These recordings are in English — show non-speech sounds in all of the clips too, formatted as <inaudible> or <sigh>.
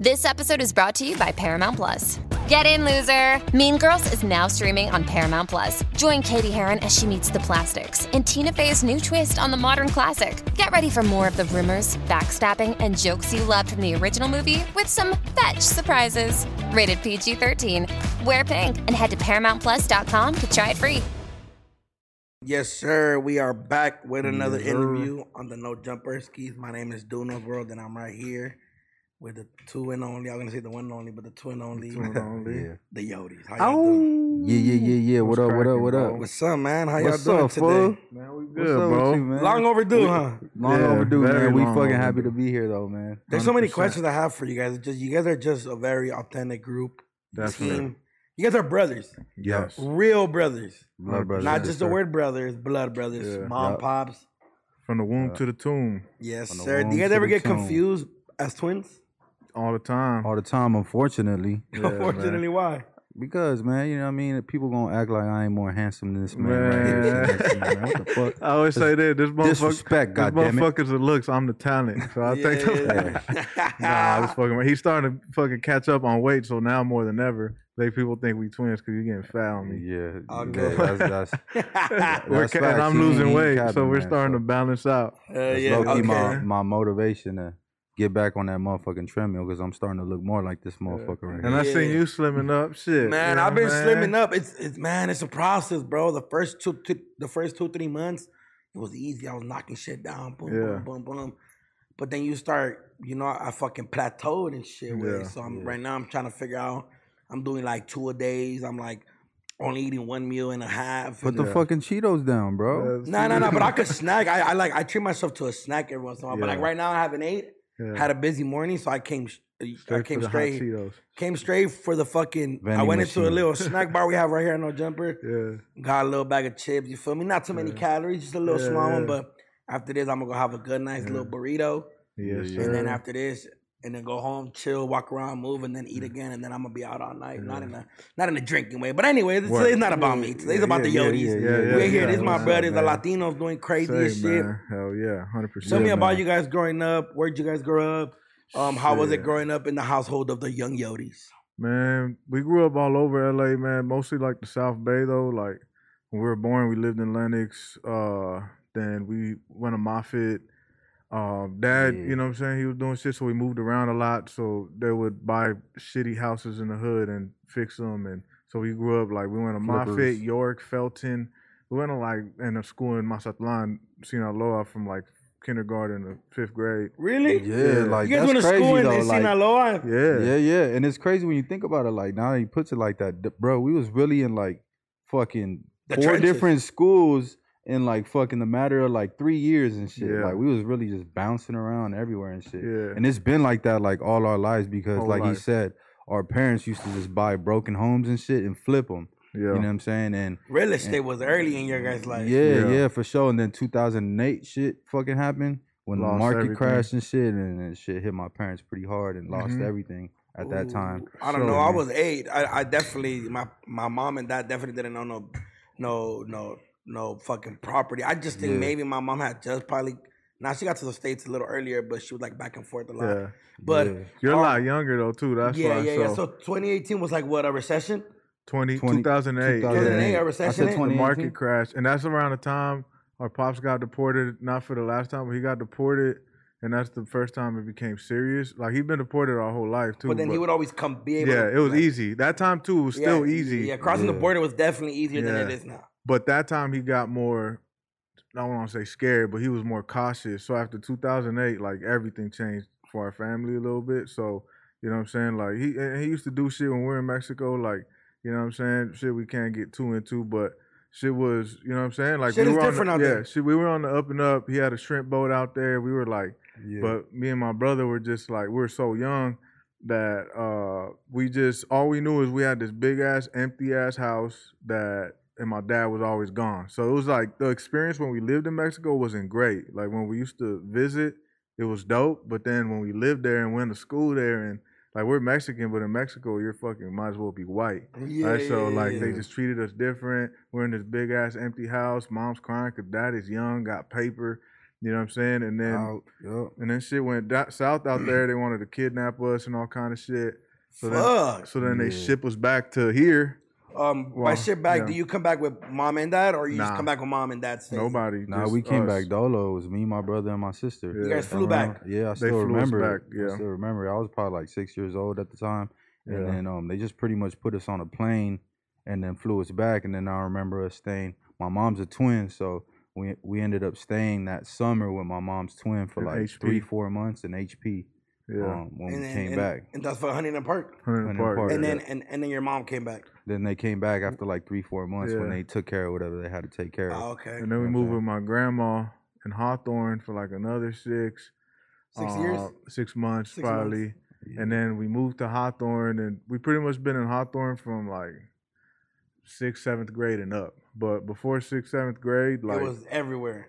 This episode is brought to you by Paramount Plus. Get in, loser! Mean Girls is now streaming on Paramount Plus. Join Cady Heron as she meets the plastics in Tina Fey's new twist on the modern classic. Get ready for more of the rumors, backstabbing, and jokes you loved from the original movie with some fetch surprises. Rated PG 13. Wear pink and head to ParamountPlus.com to try it free. Yes, sir. We are back with another Yes, sir. interview on the No Jumper Skis. My name is Duno World, and I'm right here with the two and only. I'm gonna say the one and only, but the two and only, Two and only. Yeah. the Yodis. How y'all oh! doing? Yeah, yeah, yeah, yeah. What up, what up, what up? What's up, man? How y'all doing up, today? fool? Man, we What's good, up bro. with you, man? Long overdue, huh? Long Yeah, overdue, man. We long fucking happy to be here, though, man. There's so many questions I have for you guys. It's just you guys are just a very authentic group, Definitely. team. You guys are brothers, Yes. real brothers, Blood brothers. not Yes, just the word brothers, blood brothers, Yeah. mom, Yup. pops. From the womb Yeah. to the tomb Yes, From the sir. Do you guys ever get tomb. confused as twins? All the time. All the time, unfortunately. <laughs> Yeah, Unfortunately, why? Because, man, you know what I mean? People gonna act like I ain't more handsome than this man. Man. right here. man. What the fuck? <laughs> I always say that this motherfucker, Disrespect, this goddammit. motherfucker's the looks. I'm the talent. So I think Yeah. <laughs> nah, I was fucking. He's starting to fucking catch up on weight. So now more than ever, they people think we twins because you're getting fat on me. Yeah, Okay. yeah, that's, that's, We're That's ca- and I'm losing weight, so we're man, starting so- to balance out. Uh, that's yeah, low-key my, my motivation to get back on that motherfucking treadmill because I'm starting to look more like this motherfucker right now. And here. I seen Yeah. you slimming up. Shit, Man, you know I've been what slimming up. It's it's man, it's a process, bro. The first two, two the first two three months, it was easy. I was knocking shit down, boom, Yeah. boom, boom, boom. But then you start, you know, I fucking plateaued and shit. With it. So I'm yeah. right now. I'm trying to figure out. I'm doing like two a days. I'm like only eating one meal and a half. Put the Yeah. fucking Cheetos down, bro. Yeah, No, no, no. But I could snack. I, I like. I treat myself to a snack every once in a while. But like Yeah. right now, I haven't ate. Yeah. Had a busy morning, so I came. sh- uh, I Straight came for the straight. Came straight for the fucking. I Vending went into a little <laughs> snack bar we have right here in No Jumper. Yeah. Got a little bag of chips. You feel me? Not too many Yeah. calories, just a little Yeah, small one. But after this, I'm gonna go have a good, nice Yeah. little burrito, Yes, Yeah, sir. and then after this, and then go home, chill, walk around, move, and then eat again, and then I'm gonna be out all night. Not in a not in a drinking way, but anyway, Word. today's not about me. Today's Yeah, about the yeah, Yodis. yeah, yeah, We're yeah, here. yeah. This is my brothers, the? Latinos, doing crazy Same, shit. man. Hell yeah, hundred percent. Tell me Yeah, about man. you guys growing up. Where'd you guys grow up? Um, how was it growing up in the household of the young Yodis? Man, we grew up all over LA, man. Mostly like the South Bay though. Like when we were born, we lived in Lennox. Uh, then we went to Moffett. Um, dad, Yeah. you know what I'm saying? He was doing shit, so we moved around a lot. So they would buy shitty houses in the hood and fix them. And so we grew up like we went to Moffett, York, Felton. We went to like in a school in Mazatlan, Sinaloa, from like kindergarten to fifth grade. Really? Yeah, like you guys went that's to crazy school in, though. in like, Sinaloa? Yeah, yeah, yeah, and it's crazy when you think about it. Like now that he puts it like that, bro. We was really in like fucking The four trenches. different schools in like fucking the matter of like three years and shit. Yeah. Like we was really just bouncing around everywhere and shit. yeah. And it's been like that like all our lives because, Whole like he said, our parents used to just buy broken homes and shit and flip them. yeah. You know what I'm saying? And Real estate was early in your guys' life. yeah, Yeah. yeah, for sure. And then 2008 shit fucking happened when Lost the market everything. crashed and shit, and, and shit hit my parents pretty hard and lost Mhm. everything at that time. I don't So, know. I was eight. I, I definitely my my mom and dad definitely didn't know no no no no fucking property. I just think Yeah. maybe my mom had just probably now she got to the states a little earlier, but she was like back and forth a lot. yeah. But Yeah. You're a lot younger though too. That's yeah, why. yeah, so, yeah. So 2018 was like what a recession. 20, 20 2008. 2008, yeah. a recession I said? Eh? The 2018. market crashed, and that's around the time our pops got deported. Not for the last time, but he got deported, and that's the first time it became serious. Like he'd been deported our whole life too. But then he would always come be able. yeah, to, it was like- easy. That time too was still yeah, easy. Yeah, crossing the border was definitely easier than it is now. But that time he got more. I don't want to say scared, but he was more cautious. So after 2008, like everything changed for our family a little bit. So you know what I'm saying? Like he he used to do shit when we're in Mexico. Like you know what I'm saying? Shit we can't get too into, but shit was you know what I'm saying? Like Shit we were on different the, out yeah, there. shit, we were on the up and up. He had a shrimp boat out there. We were like, Yeah. but me and my brother were just like we were so young that uh we just all we knew is we had this big ass empty ass house that and my dad was always gone. So it was like the experience when we lived in Mexico wasn't great. Like when we used to visit, it was dope. But then when we lived there and went to school there and like we're Mexican, but in Mexico you're fucking might as well be white. Yeah, right? So yeah, like yeah. they just treated us different. We're in this big ass empty house. Mom's crying because dad is young, got paper. You know what I'm saying? And then Out, yup. and then shit went south out there. They wanted to kidnap us and all kind of shit. So then, Fuck. so then they Yeah. ship us back to here. Um, by Well, shit back, yeah. do you come back with mom and dad, or you just come back with mom and dad? stays? Nobody. Nah, we came us. back dolo. It was me, my brother, and my sister. You You guys Yeah. flew back. Uh-huh. Yeah, I They still flew us remember. back, it. I yeah. still remember. I was probably like six years old at the time, and Yeah. then um, they just pretty much put us on a plane and then flew us back. And then I remember us staying. My mom's a twin, so we we ended up staying that summer with my mom's twin for In like HP. three, four months in HP. Yeah. Um, when And we then, came and, back, and that's for Huntington Park. Huntington Huntington Park. Park. And yeah. then and, and then your mom came back. then they came back after like three, four months when they took care of whatever they had to take care of. Oh, okay. And then we Okay. moved with my grandma in Hawthorne for like another six. Six years? uh, Six months Six months. probably. Yeah. And then we moved to Hawthorne and we pretty much been in Hawthorne from like sixth, seventh grade and up. But before sixth, seventh grade, like it was everywhere.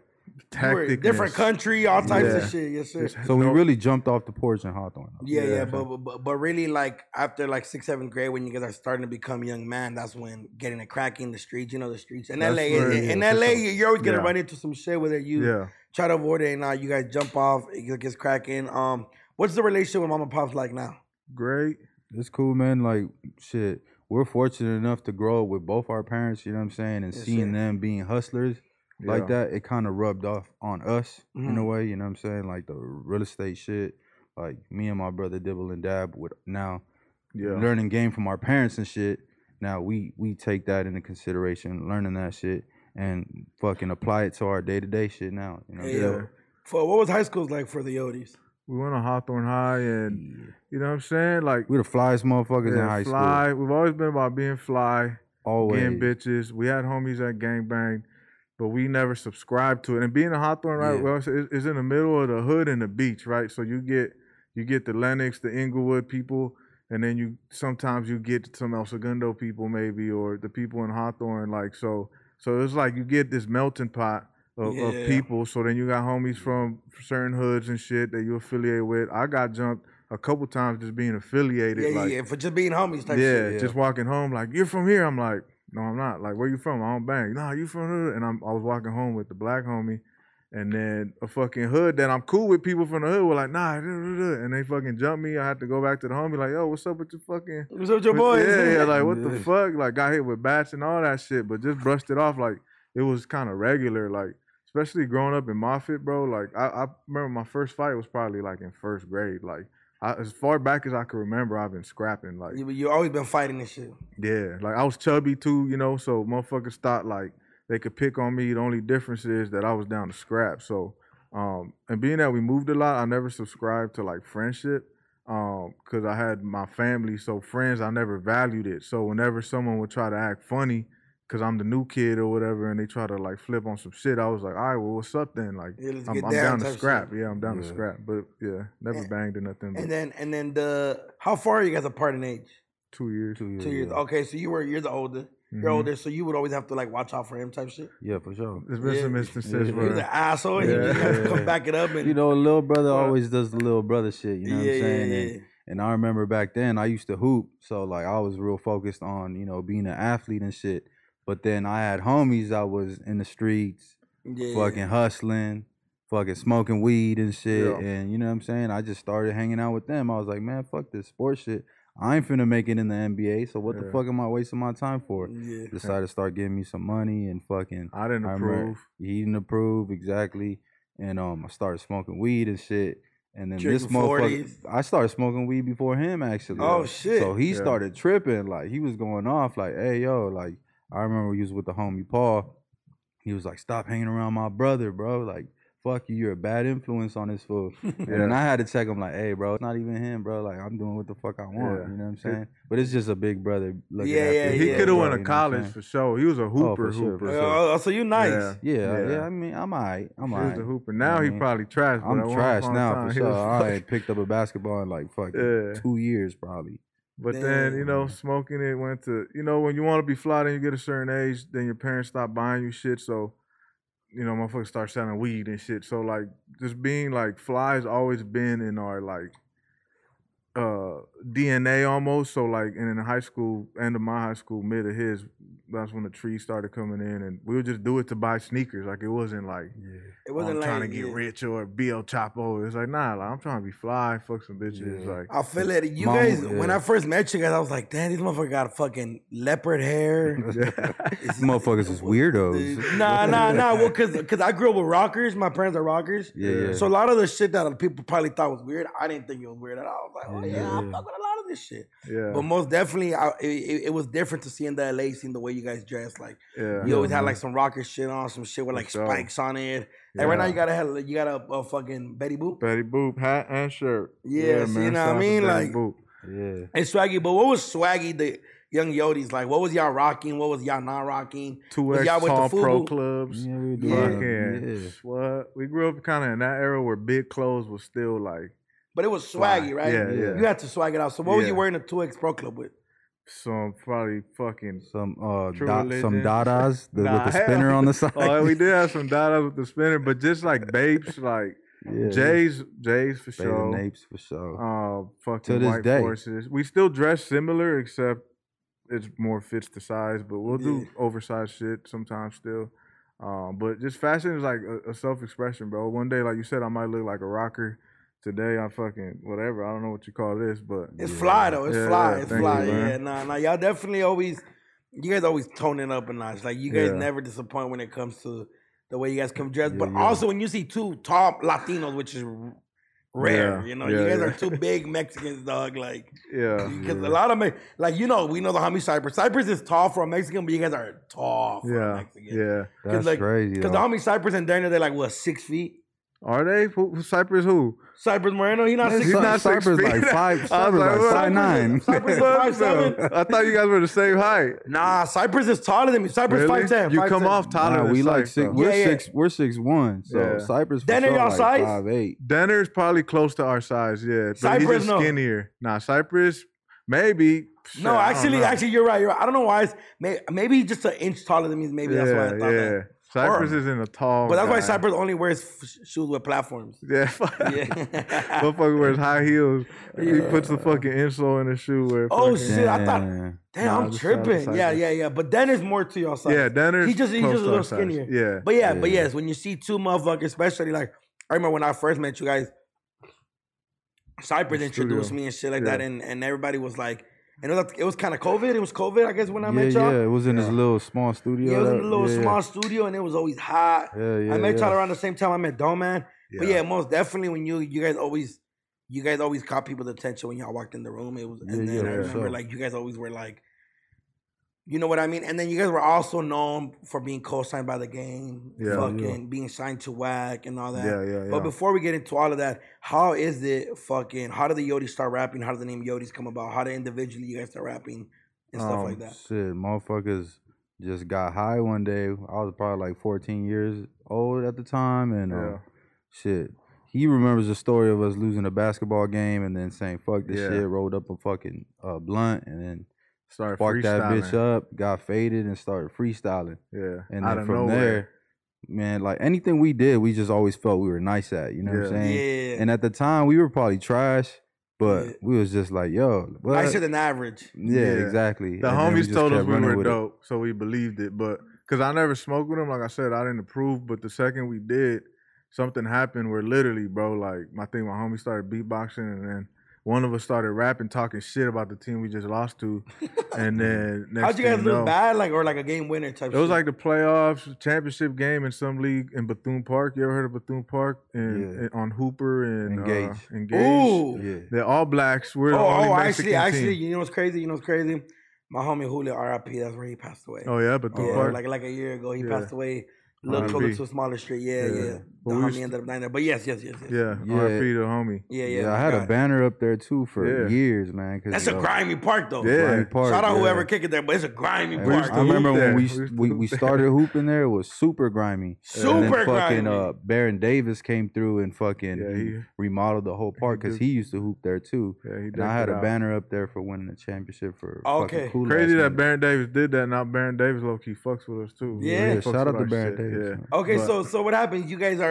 You were tactic. different country, all types Yeah. of shit. Yes, sir. so we really jumped off the porch in Hawthorne. Yeah, yeah, Yeah. but, but- but but really, like after like sixth, seventh grade, when you guys are starting to become young man, that's when getting a crack in the streets. You know, the streets in That's LA. where- in, in yeah, for LA, sure. you- you're always gonna Yeah. run into some shit whether you Yeah. try to avoid it and now you guys jump off, it gets cracking. Um, what's the relationship with mom and pops like now? Great. It's cool, man. Like shit, we're fortunate enough to grow up with both our parents. You know what I'm saying, and Yes, seeing sir. them being hustlers like that, it kind of rubbed off on us in a Mhm. way. You know what I'm saying? Like the real estate shit. Like me and my brother dibble and dab with now Yeah. learning game from our parents and shit. Now we we take that into consideration, learning that shit, and fucking apply it to our day to day shit now. You know what I'm Yeah. saying? For what was high school like for the Yodis? We went to Hawthorne High and you know what I'm saying? Like We the flyest motherfuckers in high fly. school. We've always been about being fly. Always. getting bitches. We had homies at gangbang, but we never subscribed to it. And being a Hawthorne, right, Yeah. well, it's, it's in the middle of the hood and the beach, right? So you get you get the Lennox, the Inglewood people, and then you sometimes you get some El Segundo people maybe, or the people in Hawthorne, like so. So it's like you get this melting pot of, of people. So then you got homies from certain hoods and shit that you affiliate with. I got jumped a couple times just being affiliated. Yeah, yeah, like, yeah, for just being homies type yeah, shit. just walking home like you're from here. I'm like, no, I'm not. Like, where you from? I don't bang. Nah, you from hood? And I'm I was walking home with the black homie, and then a fucking hood that I'm cool with. People from the hood were like, nah, duh, duh, duh," and they fucking jumped me. I had to go back to the homie like, yo, what's up with your fucking What's up with your with- boys? Yeah, yeah, like what the <laughs> fuck? Like got hit with bats and all that shit, but just brushed it off like it was kind of regular. Like especially growing up in Moffett, bro. Like I, I remember my first fight was probably like in first grade. Like I, as far back as I can remember, I've been scrapping. Like you, you always been fighting this shit. yeah, like I was chubby too, you know. So motherfuckers thought like they could pick on me. The only difference is that I was down to scrap. So um, and being that we moved a lot, I never subscribed to like friendship um because i had my family so friends i never valued it so whenever someone would try to act funny because i'm the new kid or whatever and they try to like flip on some shit i was like all right well what's up then like Yeah, i'm, get I'm down down to scrap shit. yeah i'm down to scrap but yeah never And- banged or nothing but And then and then the how far are you guys apart in age? two years Two years. Two years. yeah. Okay, so you were you're the older. You're Mhm. older, so you would always have to like watch out for him type shit. Yeah, for sure. there's been some instances Yeah. Where was an asshole. You just have to Yeah. come back it up and You know, a little brother Well- always does the little brother shit. You know yeah, what I'm saying? yeah, And, yeah. and I remember back then I used to hoop, so like I was real focused on you know being an athlete and shit. But then I had homies that was in the streets, yeah. fucking hustling, fucking smoking weed and shit. Yeah. And you know what I'm saying? I just started hanging out with them. I was like, man, fuck this sports shit. I ain't finna make it in the NBA, so what the fuck am I wasting my time for? Yeah. Decided to start giving me some money and fucking i didn't I approve He didn't approve exactly, and um, I started smoking weed and shit. And then this motherfucker, 40s. I started smoking weed before him actually. Oh, shit. So he Yeah. started tripping, like he was going off, like, "Hey yo," like I remember he was with the homie Paul. He was like, "Stop hanging around my brother, bro." Like, fuck you, you're a bad influence on this fool. <laughs> And. I had to check him, like, "Hey, bro, it's not even him, bro. Like, I'm doing what the fuck I want." Yeah. You know what I'm saying? But it's just a big brother looking Yeah, after yeah, he could have went to you know what I'm college for sure he was a oh, hooper for sure, hooper for sure. Oh, so you nice. Yeah. Yeah, yeah, Yeah. I mean, I'm alright. I'm he alright. was a hooper now what I he probably trash I'm trash now time, for he sure. I ain't picked up a basketball in like fucking <laughs> Yeah. two years probably. But then, you know, smoking it went to, you know, when you want to be fly, then you get a certain age, then your parents stop buying you shit. So, you know, motherfuckers start selling weed and shit. So, like, just being like fly has always been in our, like, uh DNA almost. So, like, and in high school, end of my high school, mid of his, that's when the trees started coming in, and we would just do it to buy sneakers. Like it wasn't like yeah. It oh, wasn't I'm like trying to get yeah. rich or be El Chapo. It's like nah, like I'm trying to be fly, fuck some bitches. Yeah. Like I feel it. You Mom, guys, when. I first met you guys, I was like, damn, these motherfuckers got fucking leopard hair. <laughs> <laughs> These motherfuckers is weirdos. <laughs> nah, nah, nah. Well, cause, cause I grew up with rockers. My parents are rockers. Yeah, yeah. So a lot of the shit that people probably thought was weird, I didn't think it was weird at all. I was like, oh yeah, Yeah, I yeah. fuck with a lot of this shit. yeah, But most definitely, I, it, it, it was different to see in the LA scene the way you guys dress. Like yeah. you always had mm-hmm. like some rocker shit on, some shit with like sure. spikes on it. And right now you gotta have you got a, a uh, fucking Betty Boop. Betty Boop hat and shirt. Yeah, see, you know what I shout out to mean? Like- Boop. Yeah. And swaggy, but what was swaggy the young Yodis like? What was y'all rocking? What was y'all not rocking? two Was X y'all with the tall pro clubs. Yeah, we do. Yeah. Fucking Yeah. what? We grew up kind of in that era where big clothes was still like But it was fly. swaggy, right? Yeah, Yeah. yeah. You had to swag it out. So what were you wearing a two X Pro Club with? Some probably fucking. Some uh True dot, some. Dadas <laughs> the, Nah, with the hell spinner on the side. Oh, we did have some <laughs> Dadas with the spinner, but just like babes, like yeah. Jay's, Jay's for Bathing sure. Napes for sure. Uh, fucking To this white day. forces. We still dress similar, except it's more fits the size. But we'll do Yeah. oversized shit sometimes still. Um, but just fashion is like a, a self expression, bro. One day, like you said, I might look like a rocker. Today, I fucking whatever. I don't know what you call this, but It's Yeah. fly though. It's Yeah, fly. yeah, It's fly. you, yeah, nah, nah. Y'all definitely always, you guys always toning it up a notch. Like you guys Yeah. never disappoint when it comes to the way you guys come dressed. but Yeah, yeah. also when you see two top Latinos, which is rare. Yeah, You know, yeah, you guys yeah. are two big Mexicans, dog. Like yeah, because Yeah. a lot of me, like you know, we know the homie Cypress. Cypress is tall for a Mexican, but you guys are tall for a yeah, Mexican. yeah. That's like- crazy. Because the homie Cypress and Daniel, they're like what six feet. Are they? Who, who- Cypress who? Cypress Moreno, he not He's six. He's not six Cypress feet. like five- <laughs> I was Cypress like what? five nine. Cypress <laughs> five seven. I thought you guys were the same height. Nah, Cypress is taller than me. Cypress Really? five ten. You come off taller Nah, than we like six. though. We're Yeah, yeah. six. We're six one. So Yeah. Cypress for Then are sure y'all like size? five eight. Denner's probably close to our size, yeah. But Cypress, he's just no. skinnier. Nah, Cypress, maybe. Shit, No, actually, actually, you're right. You're right. I don't know why. It's, may, maybe he's just an inch taller than me. Maybe that's why I thought yeah. that. Cypress Or- isn't a tall. But that's why guy. Cypress only wears f- shoes with platforms. <laughs> Yeah, Yeah. <laughs> motherfucker wears high heels. He puts the fucking insole in the shoe. Where Oh, fucking- shit, I thought- Damn. Damn, Nah, I'm just shout tripping. Yeah, yeah, yeah. But then it's more to your size. Yeah, Denner's. He just he's just a little our size. skinnier. Yeah, But yeah, but yes, when you see two motherfuckers, especially like I remember when I first met you guys, Cypress introduced studio. me and shit like Yeah. that, and, and everybody was like, and it was, like- it was kind of COVID. It was COVID, I guess, when I yeah, met y'all. yeah. It was in this Yeah. little small studio. Yeah, it was in that- a little yeah, small studio, and it was always hot. Yeah, yeah. I met yeah. y'all around the same time I met Dome Man. But Yeah. yeah, most definitely when you you guys always you guys always caught people's attention when y'all walked in the room. It was and Yeah, then yeah, I remember sure. like you guys always were like you know what I mean? And then you guys were also known for being co-signed by the game, Yeah. fucking being signed to WAC and all that. yeah, yeah, yeah. But before we get into all of that, how is it fucking how did the Yodis start rapping? How did the name Yodis come about? How did individually you guys start rapping and stuff Um, like that? Shit, motherfuckers just got high one day. I was probably like 14 years old at the time, and uh, shit. He remembers the story of us losing a basketball game and then saying "fuck this Yeah. shit," rolled up a fucking uh, blunt, and then Started sparked that bitch up, got faded, and started freestyling. Yeah, And out then of from nowhere. there, man, like anything we did, we just always felt we were nice at. You know what I'm saying? Yeah. And at the time, we were probably trash, but Yeah. we was just like, yo, what? Nicer than average. yeah, Yeah. exactly. The And homies told us we were with it. dope, so we believed it. But because I never smoked with them, like I said, I didn't approve. But the second we did, something happened where literally, bro, like my thing, my homie started beatboxing, and then one of us started rapping, talking shit about the team we just lost to, <laughs> and then next How'd you guys look know- bad, like or like a game winner type? It was shit? like the playoffs, championship game in some league in Bethune Park. You ever heard of Bethune Park? And, Yeah. and on Hooper and Engage. Uh, Engage. Ooh. Yeah. They're all blacks. We're the Oh, only oh, Mexican actually, actually, you know what's crazy? You know what's crazy? My homie Julio RIP, that's where he passed away. Oh yeah, Bethune yeah, Park. like like a year ago, he Yeah. passed away. A little R.I.P. closer to a smaller street. Yeah, Yeah. Yeah. But The we homie was- ended up dying there. But yes, yes, yes, yes. yeah, Yeah. RP the homie. yeah, yeah. Yeah, I my had a banner up there too for Yeah. years, man. That's a uh, grimy park though. Yeah. Grimy Park, Shout out yeah. whoever kicked it there, but it's a grimy And We park. used I remember hoop when there. we We used we, hoop we there. started hooping there. It was super grimy. and then Super fucking grimy. uh, Baron Davis came through and fucking Yeah, he he- remodeled the whole park because did- he used to hoop there too. Yeah, he And I had a out. banner up there for winning the championship for Okay. fucking cool. Crazy that Baron Davis did that. Now Baron Davis low key fucks with us too. Yeah. He Yeah, fucks shout out to Baron Davis. Okay, so so what happens? You guys are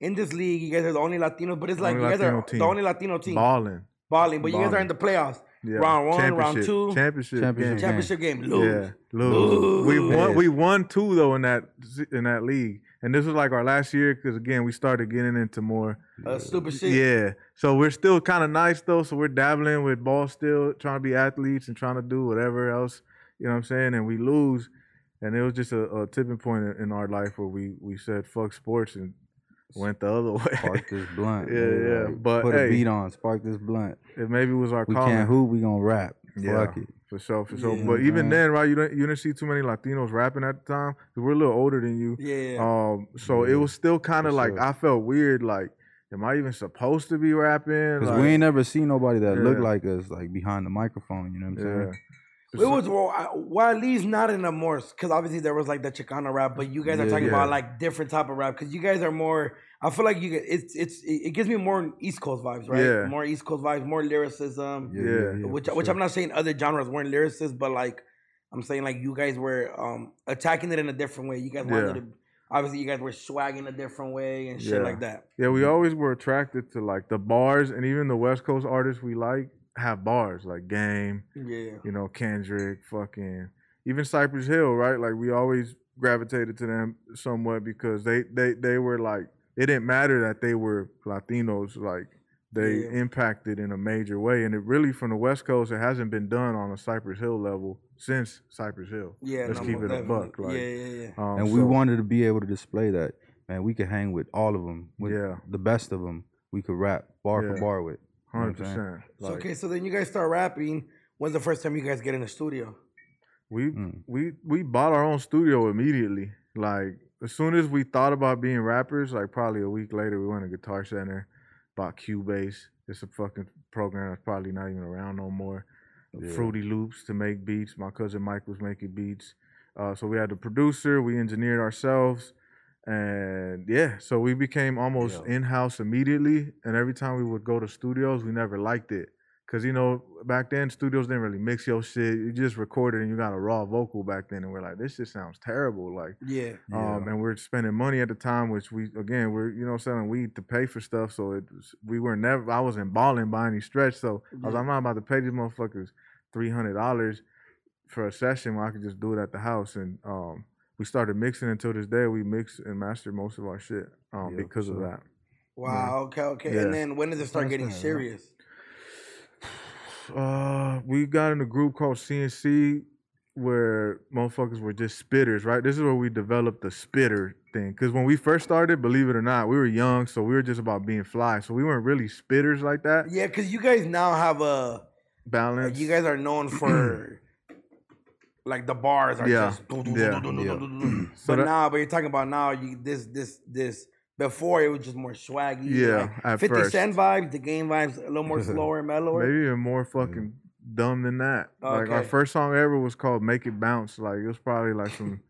in this league. You guys are the only Latinos, but it's like Only you guys Latino are team. the only Latino team balling. balling, but you guys are in the playoffs. Yeah. Round one, round two. championship, Championship game. Championship game, lose. Yeah, lose. We won. We won two though in that in that league, and this was like our last year because again we started getting into more. Uh, stupid shit. Yeah, so we're still kind of nice though. So we're dabbling with ball still, trying to be athletes and trying to do whatever else. You know what I'm saying? And we lose, and it was just a, a tipping point in, in our life where we we said fuck sports and <laughs> went the other way. Spark this blunt. <laughs> Yeah, nigga, yeah, like, but put hey. a beat on. Spark this blunt. it maybe was our We calling. can't hoop. We gonna rap. Yeah. Fuck it. For sure, for sure. Yeah, but even then, right? You didn't you didn't see too many Latinos rapping at the time because we're a little older than you. Yeah. Um, so it was still kind of like sure. I felt weird. Like, am I even supposed to be rapping? Cause Like, we ain't never seen nobody that look Yeah. like us, like behind the microphone. You know what I'm yeah. saying? It was well, I- least not in a more because obviously there was like the Chicano rap, but you guys are Yeah, talking yeah. about like different type of rap because you guys are more. I feel like you get it's it's it gives me more East Coast vibes, right? Yeah. More East Coast vibes, more lyricism. Yeah. which for which sure. I'm not saying other genres weren't lyricists, but like I'm saying like you guys were um attacking it in a different way. You guys wanted Yeah. to obviously you guys were swagging a different way and shit Yeah. like that. Yeah, we always were attracted to like the bars, and even the West Coast artists we like have bars like Game, Yeah. you know, Kendrick, fucking, even Cypress Hill, right? Like we always gravitated to them somewhat because they they they were like it didn't matter that they were Latinos, like they Yeah. impacted in a major way, and it really from the West Coast, it hasn't been done on a Cypress Hill level since Cypress Hill. Yeah. Let's no, keep most it a buck, definitely. like, yeah, yeah, yeah. Um, and we so- wanted to be able to display that. Man, we could hang with all of them. With Yeah. the best of them. We could rap bar Yeah. for bar with. You know hundred what I'm percent. So, okay, so then you guys start rapping. When's the first time you guys get in the studio? We Mm. we we bought our own studio immediately. Like as soon as we thought about being rappers, like probably a week later, we went to Guitar Center, bought Cubase. It's a fucking program that's probably not even around no more. Yeah. Fruity Loops to make beats. My cousin Mike was making beats. Uh, so we had the producer. We engineered ourselves, and yeah, so we became almost Yeah. in house immediately. And every time we would go to studios, we never liked it. Cause you know back then studios didn't really mix your shit. You just recorded and you got a raw vocal back then, and we're like, this just sounds terrible. Like, Yeah. um, and we're spending money at the time, which we again we're you know selling weed to pay for stuff. So it was, we were never I wasn't balling by any stretch. So I was Yeah. I'm not about to pay these motherfuckers three hundred dollars for a session when I could just do it at the house. And um, we started mixing until this day. We mix and master most of our shit um, Yeah, for because of that. Wow. Okay. Okay. Yeah. And then when did it start That's getting serious? Uh, we got in a group called CNC where motherfuckers were just spitters, right? This is where we developed the spitter thing. Cause when we first started, believe it or not, we were young, so we were just about being fly. So we weren't really spitters like that. Yeah, because you guys now have a. Balance. Like you guys are known for. <clears throat> like the bars are Yeah, just. yeah, So But that- now, but you're talking about now. You this this this. Before it was just more swaggy. Yeah, like at 50 first. Cent vibes, the game vibes, a little more <laughs> slower, and mellower. Maybe even more fucking dumb than that. Like our first song ever was called "Make It Bounce." Like it was probably like some <laughs>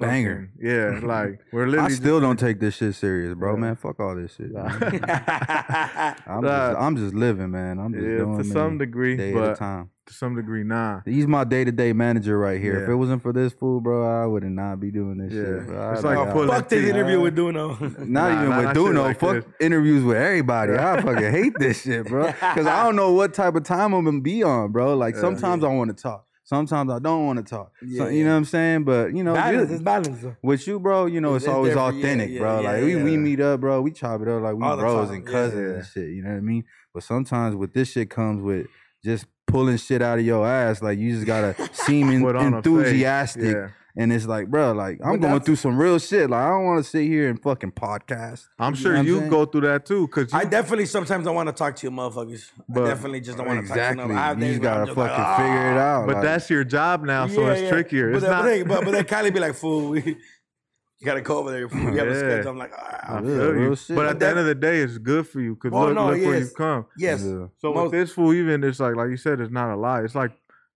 Banger. Yeah, <laughs> like we're literally. I literally. still don't take this shit serious, bro. Yeah. Man, fuck all this shit. <laughs> I'm Nah. just, I'm just living, man. I'm just yeah, doing to me some degree, day at a but time. to some degree, nah. He's my day to day manager right here. If it wasn't for this fool, bro, I would not be doing this Yeah. shit. Bro. It's I'd like be out. pulling Fuck this teeth. interview with Duno. <laughs> Not Nah, even nah, with Duno. like Fuck this. interviews with everybody. I fucking hate this shit, bro. Because I don't know what type of time I'm gonna be on, bro. Like Yeah. sometimes I want to talk. Sometimes I don't want to talk. Yeah, so, you know what I'm saying? But you know, balance, you- it's balance. with you, bro, you know It's- it's, always authentic, yeah, bro. yeah, like we, we meet up, bro. We chop it up like we All bros and cousins and shit. You know what I mean? But sometimes with this shit comes with just pulling shit out of your ass. Like you just gotta <laughs> seem en- Put on a enthusiastic. Yeah. And it's like, bro, like I'm But going through some real shit. Like I don't want to sit here and fucking podcast. I'm You sure know you saying? go through that too, cause you, I definitely sometimes don't want to talk to you motherfuckers. But- I definitely just don't want to exactly. talk to you. I you just gotta fucking like, figure it "Ah." out. but like, that's your job now, so Yeah, it's yeah. trickier. But It's then, not. but, then, but, but then Kylie be like, fool, we, you gotta go over there. Fool. We have a <laughs> schedule. I'm like, ah. I Yeah, feel you. shit. But But at the end of the day, it's good for you because Oh, look, no, look where you've come. Yes. Yeah. So Most- with this fool, even it's like like you said, it's not a lie. It's like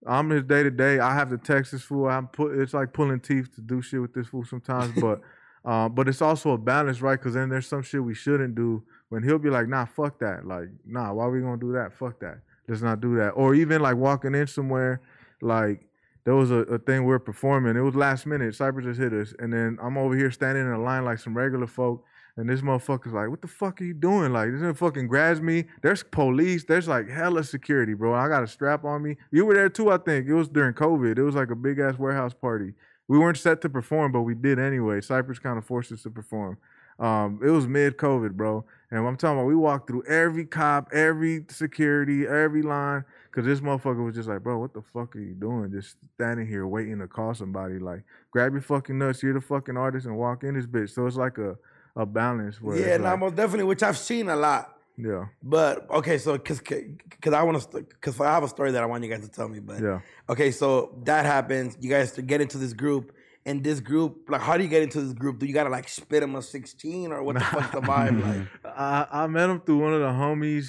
I'm his day to day. I have to text this fool. I'm put. It's like pulling teeth to do shit with this fool sometimes. <laughs> But uh, but it's also a balance, right? Because then there's some shit we shouldn't do. When he'll be like, Nah, fuck that. Like, Nah, why we gonna do that? Fuck that. Let's not do that. Or even like walking in somewhere, like there was a, a thing we are performing. It was last minute. Cypress just hit us, and then I'm over here standing in a line like some regular folk. And this motherfucker's like, what the fuck are you doing? Like, this fucking grabs me. There's police. There's like hella security, bro. I got a strap on me. You were there too, I think. It was during COVID. It was like a big ass warehouse party. We weren't set to perform, but we did anyway. Cypress kind of forced us to perform. Um, it was mid COVID, bro. And I'm talking about, we walked through every cop, every security, every line. Cause this motherfucker was just like, bro, what the fuck are you doing? Just standing here waiting to call somebody. Like, grab your fucking nuts, you're the fucking artist, and walk in this bitch. So it's like a a balance. Where Yeah, it's no, like, most definitely, which I've seen a lot. yeah, But okay, so because because I want to because I have a story that I want you guys to tell me. But yeah. okay, so that happens. You guys to get into this group, and this group, like, how do you get into this group? Do you gotta like spit them a sixteen, or what the fuck's the vibe <laughs> like? I, I met him through one of the homies,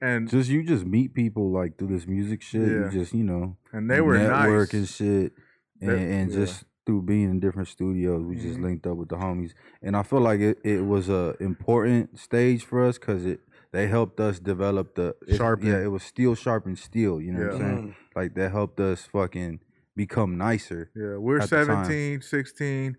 and Just you just meet people like through this music shit. Yeah. You just you know and they were network nice. and shit, and, They- and yeah. just through being in different studios, we just Mhm. linked up with the homies, and I feel like it, it was a important stage for us because it they helped us develop the it- Sharpen. Yeah, it was steel sharpen steel. You know what I'm Yeah. saying? Like that helped us fucking become nicer. Yeah, we're at 17, 16,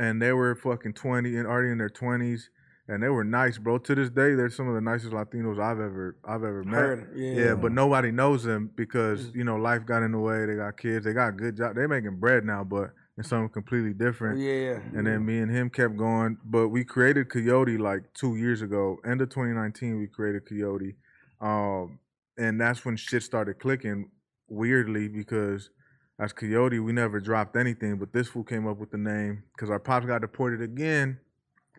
and they were fucking 20 and already in their 20s. And they were nice, bro. To this day, they're some of the nicest Latinos I've ever I've ever met. Heard, yeah. Yeah, but nobody knows them because you know life got in the way. They got kids. They got good job. They're making bread now, but it's something completely different. yeah, yeah. And then me and him kept going. But we created Coyote like two years ago. End of 2019, we created Coyote. Um, and that's when shit started clicking weirdly because as Coyote, we never dropped anything. But this fool came up with the name because our pops got deported again.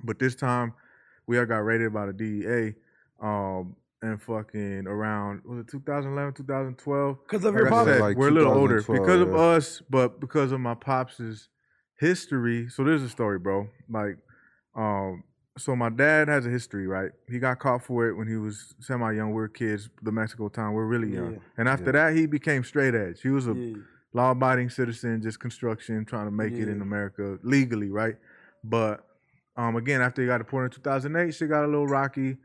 But this time, we all got raided by the DEA. Um, and fucking around, was it 2011, 2012? Because of Like your pops pop. Like we're a little older 2012, because of yeah. us, but because of my pops's history. So there's a story, bro. Like, um, so my dad has a history, right? He got caught for it when he was semi young. We're kids, the Mexico time. We're really young. Yeah. And after Yeah. that, he became straight edge. He was a Yeah. law abiding citizen, just construction, trying to make it in America legally, right? But um, again, after he got deported in 2008, shit got a little rocky.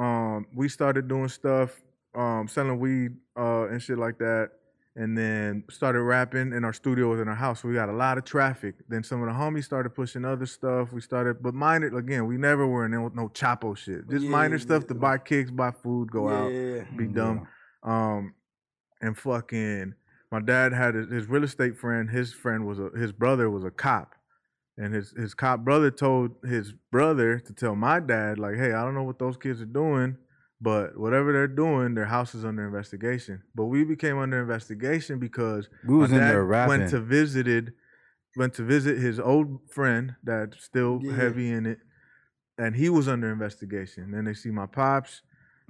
Um, we started doing stuff, um, selling weed uh, and shit like that, and then started rapping in our studio within our house. So we got a lot of traffic. Then some of the homies started pushing other stuff. We started, but minor again, we never were in no, no chapo shit. Just Yeah, minor yeah, stuff to buy kicks, buy food, go out be dumb. Um, and fucking, my dad had his, his real estate friend. His friend was a his brother was a cop, and his his cop brother told his brother to tell my dad like, hey, I don't know what those kids are doing, but whatever they're doing, their house is under investigation. But we became under investigation because We was my in dad there rapping. went to visited went to visit his old friend that's still Yeah. heavy in it, and he was under investigation. Then they see my pops.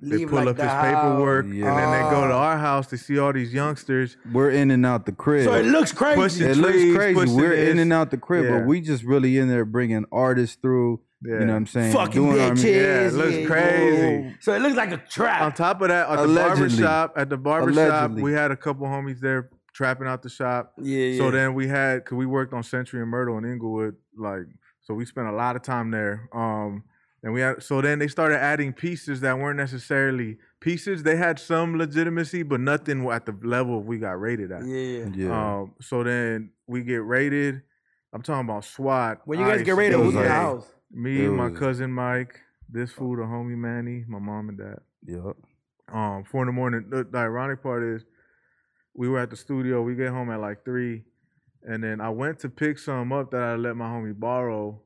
They Leave pull like up the his house. paperwork, Yeah. and then they go to our house to see all these youngsters. We're in and out the crib. So it looks crazy. It trees, looks crazy. We're in and out the crib, Yeah. but we just really in there bringing artists through. Yeah. You know what I'm saying? Fucking Doing bitches. mu- Yeah, it looks yeah, crazy. yeah. So it looks like a trap. On top of that, at the Allegedly. barber shop, at the barber shop, we had a couple homies there trapping out the shop. yeah, yeah. So then we had, cause we worked on Century and Myrtle in Inglewood, like, so we spent a lot of time there. Um, and we had, so then they started adding pieces that weren't necessarily pieces. They had some legitimacy, but nothing at the level we got rated at. yeah. Yeah. Um, so then we get rated. I'm talking about SWAT. When you guys ICE, get rated, who's in the house? Me, It my cousin Mike, this fool, the homie Manny, my mom and dad. Yep. Um, four in the morning. The, the ironic part is, we were at the studio. We get home at like three, and then I went to pick some up that I let my homie borrow.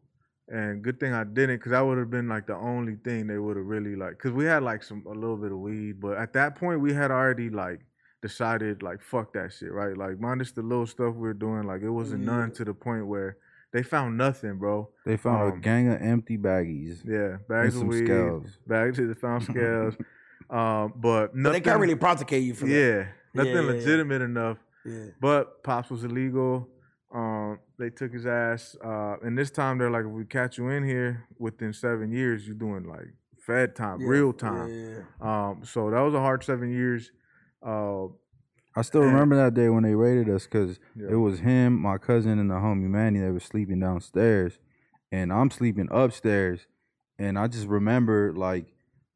And good thing I didn't, cause that would have been like the only thing they would have really like. Cause we had like some a little bit of weed, but at that point we had already like decided like fuck that shit, right? Like minus the little stuff we were doing, like it wasn't none to the point where they found nothing, bro. They found Um, a gang of empty baggies Yeah, bags of weed, scales. bags <laughs> of found scales, <laughs> um, but But nothing. they can't really prosecute you for that. yeah, nothing Yeah, yeah, yeah. legitimate enough. Yeah. But pops was illegal. Um, they took his ass, uh, and this time they're like, if we catch you in here within seven years, you're doing like Fed time, Yeah, real time. yeah. Um, so that was a hard seven years. Uh, I still And- remember that day when they raided us because yeah. it was him, my cousin, and the homie Manny. They were sleeping downstairs, and I'm sleeping upstairs. And I just remember like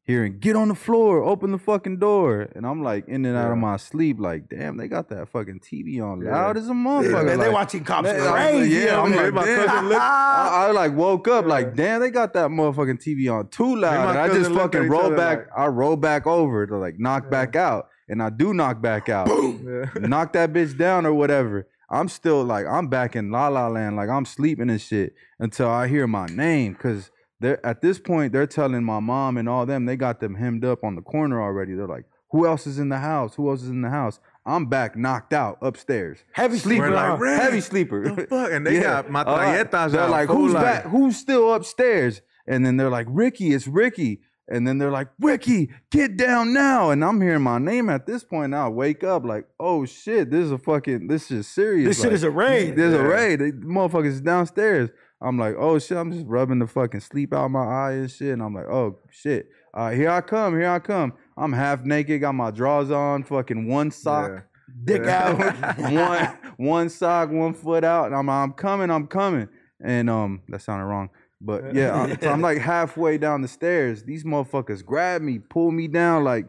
hearing "Get on the floor, open the fucking door," and I'm like in and out of my sleep, like, damn, they got that fucking TV on Yeah. loud as a motherfucker Yeah, man, they watching cops man, crazy. like, yeah, I'm like, my cousin looked- I, I like woke up Yeah. like, damn, they got that motherfucking TV on too loud. And I just cousin looked at fucking roll back. like- I roll back over to like knock back out, and I do knock back out. <laughs> Yeah. knock that bitch down or whatever. I'm still like I'm back in La La Land, like I'm sleeping and shit until I hear my name. Cause they're at this point they're telling my mom and all them they got them hemmed up on the corner already. They're like, who else is in the house? Who else is in the house? I'm back knocked out upstairs. Heavy sleeper, sleeper, like huh? <laughs> Heavy sleeper. the fuck? And they got metralletas uh, They're out, like, who's like- back? Who's still upstairs? And then they're like, Ricky, it's Ricky. And then they're like, Ricky, get down now. And I'm hearing my name at this point. Now I wake up like, oh shit, this is a fucking, this is serious. This shit is a raid. There's Yeah. a raid. The motherfuckers is downstairs. I'm like, oh shit, I'm just rubbing the fucking sleep out my eye and shit. And I'm like, oh shit. Uh, here I come, here I come. I'm half naked, got my drawers on, fucking one sock Yeah. Dick out. <laughs> one one sock, one foot out, and I'm I'm coming, I'm coming, and um that sounded wrong, but yeah, I, so I'm <laughs> like halfway down the stairs. These motherfuckers grab me, pull me down like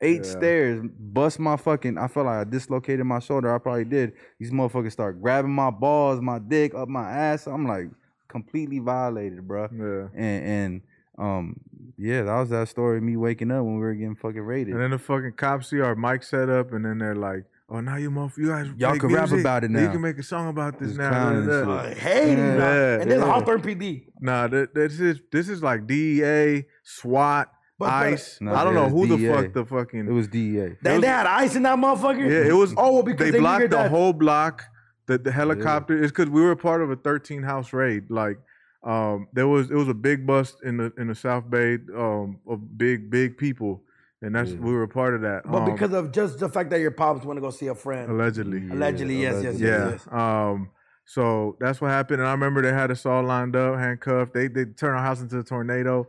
eight Yeah. stairs, bust my fucking. I felt like I dislocated my shoulder. I probably did. These motherfuckers start grabbing my balls, my dick, up my ass. I'm like completely violated, bro. Yeah. And and um yeah, that was that story of me waking up when we were getting fucking raided. And then the fucking cops see our mic set up, and then they're like, "Oh, now you motherfuckers, you guys, Y'all make can rap about it now. You can make a song about this Just now." clowning da, da, and da." Uh, hating, Yeah, and then yeah. Hawthorne PD. Nah, this is this is like DEA, SWAT, But- but- ICE. No, I don't know it's who the fuck the fucking. it was DEA. Then they had ice in that motherfucker. yeah, it was. Oh, well, because they, they, blocked the dad- whole block. The the helicopter is because we were part of a 13 house raid. Like, um, there was it was a big bust in the in the South Bay um of big big people, and that's Yeah. we were a part of that. But Um, because of just the fact that your pops want to go see a friend. allegedly, Allegedly, yes, yes, yes. yeah. Um, so that's what happened. And I remember they had us all lined up, handcuffed. They they turned our house into a tornado,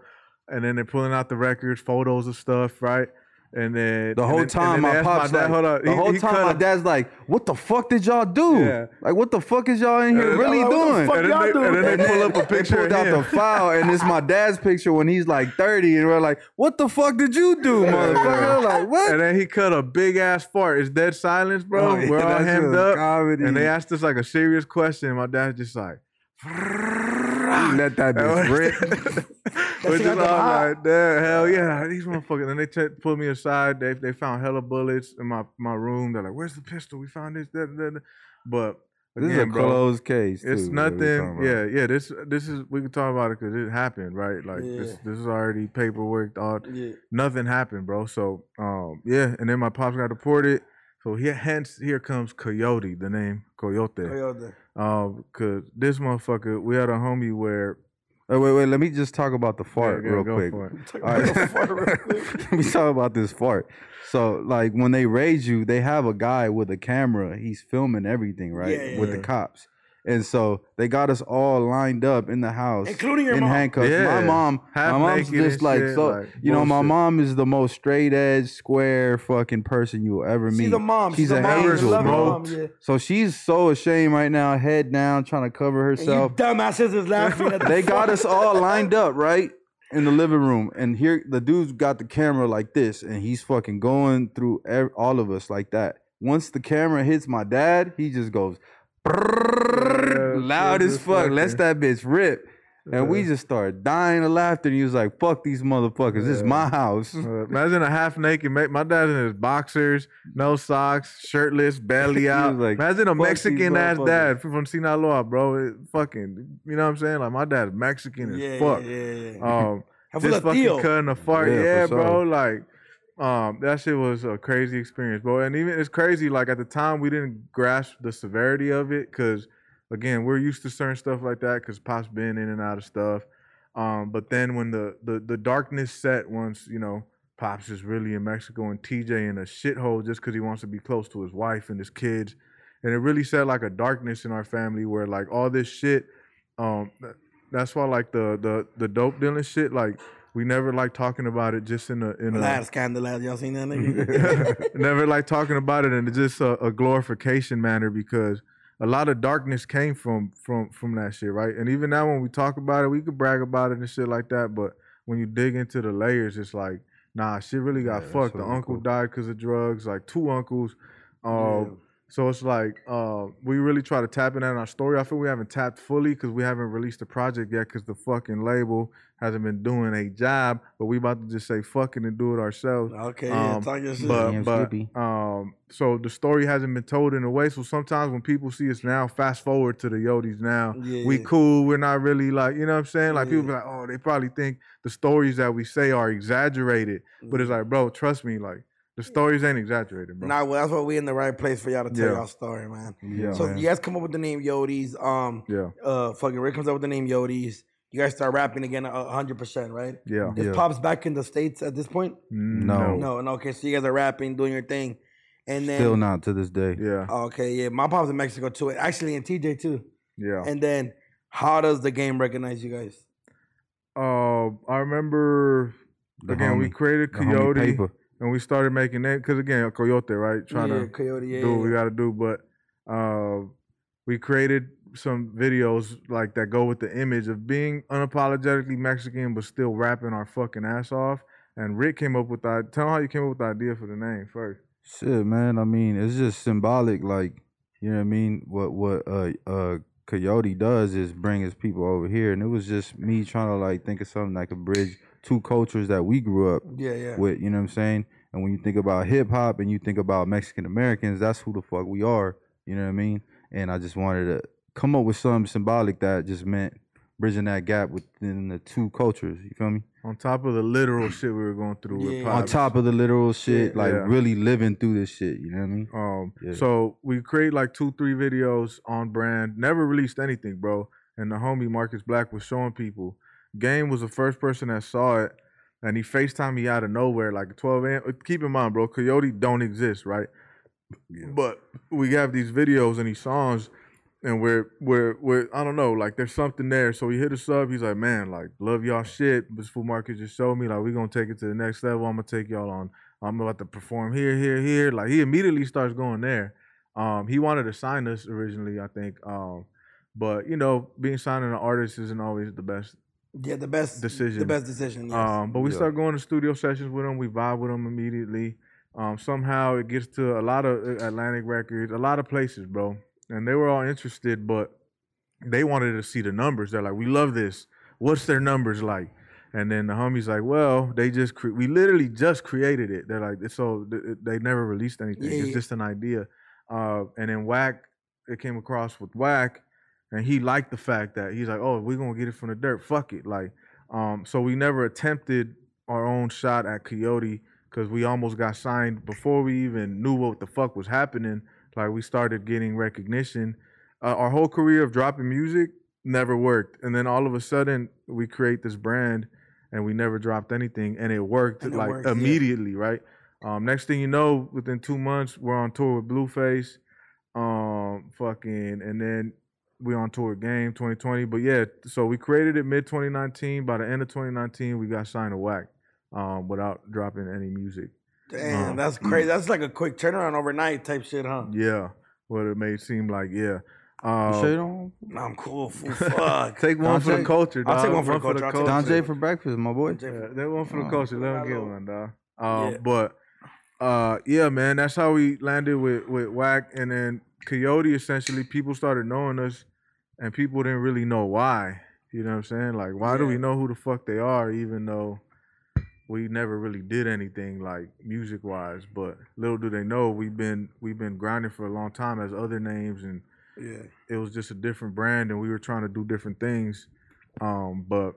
and then they're pulling out the records, photos of stuff, right? And then The whole then- time then my they asked pops dad, like, hold up. the He- whole he time my a- dad's like, what the fuck did y'all do? Yeah. Like what the fuck is y'all in here And really What doing? fuck And then, they, and then they pull up a picture, They picture pulled of out the <laughs> file and it's my dad's picture when he's like 30 and we're like, what the fuck did you do, motherfucker? Like what? and then he cut a big ass fart. It's dead silence, bro. Oh, yeah, We're all that hemmed up. comedy. And they asked us like a serious question. My dad's just like, <laughs> let that bitch rip. We're shit just all like, damn, hell yeah, these motherfuckers. And they t- pulled me aside. They they found hella bullets in my, my room. They're like, where's the pistol? We found this, that, that. that." But This again, is a bro, closed case. it's too, nothing. Yeah, yeah. This this is we can talk about it because it happened, right? Like this Yeah. this is already paperwork. All Yeah. nothing happened, bro. So um yeah, and then my pops got deported. So here, hence here comes Coyote, the name Coyote. Toyota. Um, cause this motherfucker, we had a homie where Wait, wait, wait. Let me just talk about the fart Yeah, go- real quick. All right. Let me talk about this fart. So, like, when they raid you, they have a guy with a camera. He's filming everything, right? Yeah, with yeah. the cops. And so they got us all lined up in the house, Including your in mom. handcuffs. Yeah. My mom, Half my mom's just like shit, so. like, you know, my mom is the most straight edge, square, fucking person you will ever meet. She's a mom. She's She's a an mom. angel, bro. mom, yeah. So she's so ashamed right now, head down, trying to cover And you herself. dumbasses is laughing at <laughs> the they got us all lined up right in the living room and here the dude's got the camera like this and he's fucking going through ev- all of us like that once the camera hits my dad he just goes Yeah, loud as fuck lets fucking- that bitch rip and we just started dying of laughter and he was like fuck these motherfuckers this is my house imagine a half naked. ma- My dad's in his boxers, no socks, shirtless, belly <laughs> out. like, imagine a "Fuck these Mexican ass motherfuckers." dad from Sinaloa, bro. It fucking, you know what I'm saying? Like my dad's Mexican as Yeah, fuck. yeah, yeah, yeah. Um, And full just of fucking Theo. cutting a fart. Yeah, Yeah, for bro. sure. Like, um, that shit was a crazy experience, bro. And even it's crazy. Like at the time, we didn't grasp the severity of it because, again, we're used to certain stuff like that because Pop's been in and out of stuff. Um, but then when the the the darkness set, once you know. Pops is really in Mexico and TJ in a shithole just because he wants to be close to his wife and his kids. And it really set like a darkness in our family where like all this shit, um, that's why like the the the dope dealing shit, like we never like talking about it just in a in a Last scandal, last y'all seen that nigga? <laughs> never like talking about it in just a, a glorification manner because a lot of darkness came from from from that shit, right? And even now when we talk about it, we could brag about it and shit like that, but when you dig into the layers, it's like, nah, shit really got Yeah, that's fucked. The really uncle cool. died because of drugs, like two uncles. Uh, Yeah. So it's like uh, we really try to tap in on our story. I feel we haven't tapped fully because we haven't released the project yet because the fucking label hasn't been doing a job. But we about to just say fucking and do it ourselves. Okay, yeah, Um, talk your shit. But Damn, but um, so the story hasn't been told in a way. So sometimes when people see us now, fast forward to the Yodis now, Yeah, we cool. We're not really like you know what I'm saying. Like people be like, oh, they probably think the stories that we say are exaggerated, but it's like, bro, trust me, like the stories ain't exaggerated, bro. Nah, well, that's why we in the right place for y'all to tell Yeah. y'all story, man. Yeah, so man. you guys come up with the name Yodis. Um, yeah, uh, fucking Rick comes up with the name Yodis. You guys start rapping again, a hundred percent, right? yeah. Is Yeah. Pops back in the states at this point? No. No, no. Okay, so you guys are rapping, doing your thing, and then Still not to this day. Yeah, Okay, yeah, my pop's in Mexico too. Actually, in TJ too. yeah. And then, how does the game recognize you guys? Uh, I remember The again we created Coyote and we started making that because again Coyote, right? Trying yeah, to Coyote, yeah, do what we got to do. But uh, we created some videos like that go with the image of being unapologetically Mexican, but still rapping our fucking ass off. And Rick came up with that. Tell him how you came up with the idea for the name first. Shit, man. I mean, it's just symbolic. Like, you know what I mean? What what uh uh Coyote does is bring his people over here, and it was just me trying to like think of something that could bridge two cultures that we grew up yeah, yeah. with. You know what I'm saying? And when you think about hip hop and you think about Mexican Americans, that's who the fuck we are. You know what I mean? And I just wanted to come up with something symbolic that just meant bridging that gap within the two cultures. You feel me? On top of the literal <clears throat> shit we were going through with Yeah. On top of the literal shit, Yeah. like Yeah. really living through this shit. You know what I mean? Um, Yeah. so we create like two, three videos on brand. Never released anything, bro. And the homie Marcus Black was showing people. Game was the first person that saw it, and he Facetime me out of nowhere, like 12 a.m. Keep in mind, bro, Coyote don't exist, right? But we have these videos and these songs, and we're we're we're I don't know, like there's something there. So he hit us up. He's like, man, like love y'all shit. This fool Marcus just showed me like we're gonna take it to the next level. I'm gonna take y'all on. I'm about to perform here, here, here. Like he immediately starts going there. Um, he wanted to sign us originally, I think. Um, but you know, being signed an artist isn't always the best. Yeah, the best Decision. The best decision. Yes. Um, but we Yeah. start going to studio sessions with him. We vibe with him immediately. Um, somehow it gets to a lot of uh, Atlantic records, a lot of places, bro. And they were all interested, but they wanted to see the numbers. They're like, "We love this. What's their numbers like?" And then the homies like, "Well, they just cre- we literally just created it. They're like, so th- they never released anything. Yeah, it's just an idea." Uh, and then Whack, it came across with Whack, and he liked the fact that he's like, "Oh, we're gonna get it from the dirt. Fuck it." Like, um, so we never attempted our own shot at Coyote because we almost got signed before we even knew what the fuck was happening. Like we started getting recognition. Uh, our whole career of dropping music never worked, and then all of a sudden we create this brand, and we never dropped anything, and it worked And it like worked, yeah. immediately, right? Um, next thing you know, within two months, we're on tour with Blueface, um, fucking, and then we on tour Game 2020. But yeah, so we created it mid 2019. By the end of 2019, we got signed to Whack, um, without dropping any music. Damn, um, that's crazy. That's like a quick turnaround overnight type shit, huh? Yeah, what it may seem like, yeah. You Uh, sure you don't? Nah, I'm cool. <laughs> Fool. Fuck. take one for the culture, dog. I'll take one for the culture. I'll take one Dante for breakfast, my boy. Yeah, that one for the Oh. culture. Let him get one, dog. Um, Yeah. But uh, yeah, man, that's how we landed with with Whack, and then Coyote. Essentially, people started knowing us, and people didn't really know why. You know what I'm saying? Like, why do we know who the fuck they are, even though we never really did anything like music wise? But little do they know, we've been we've been grinding for a long time as other names, and Yeah. it was just a different brand and we were trying to do different things. Um, but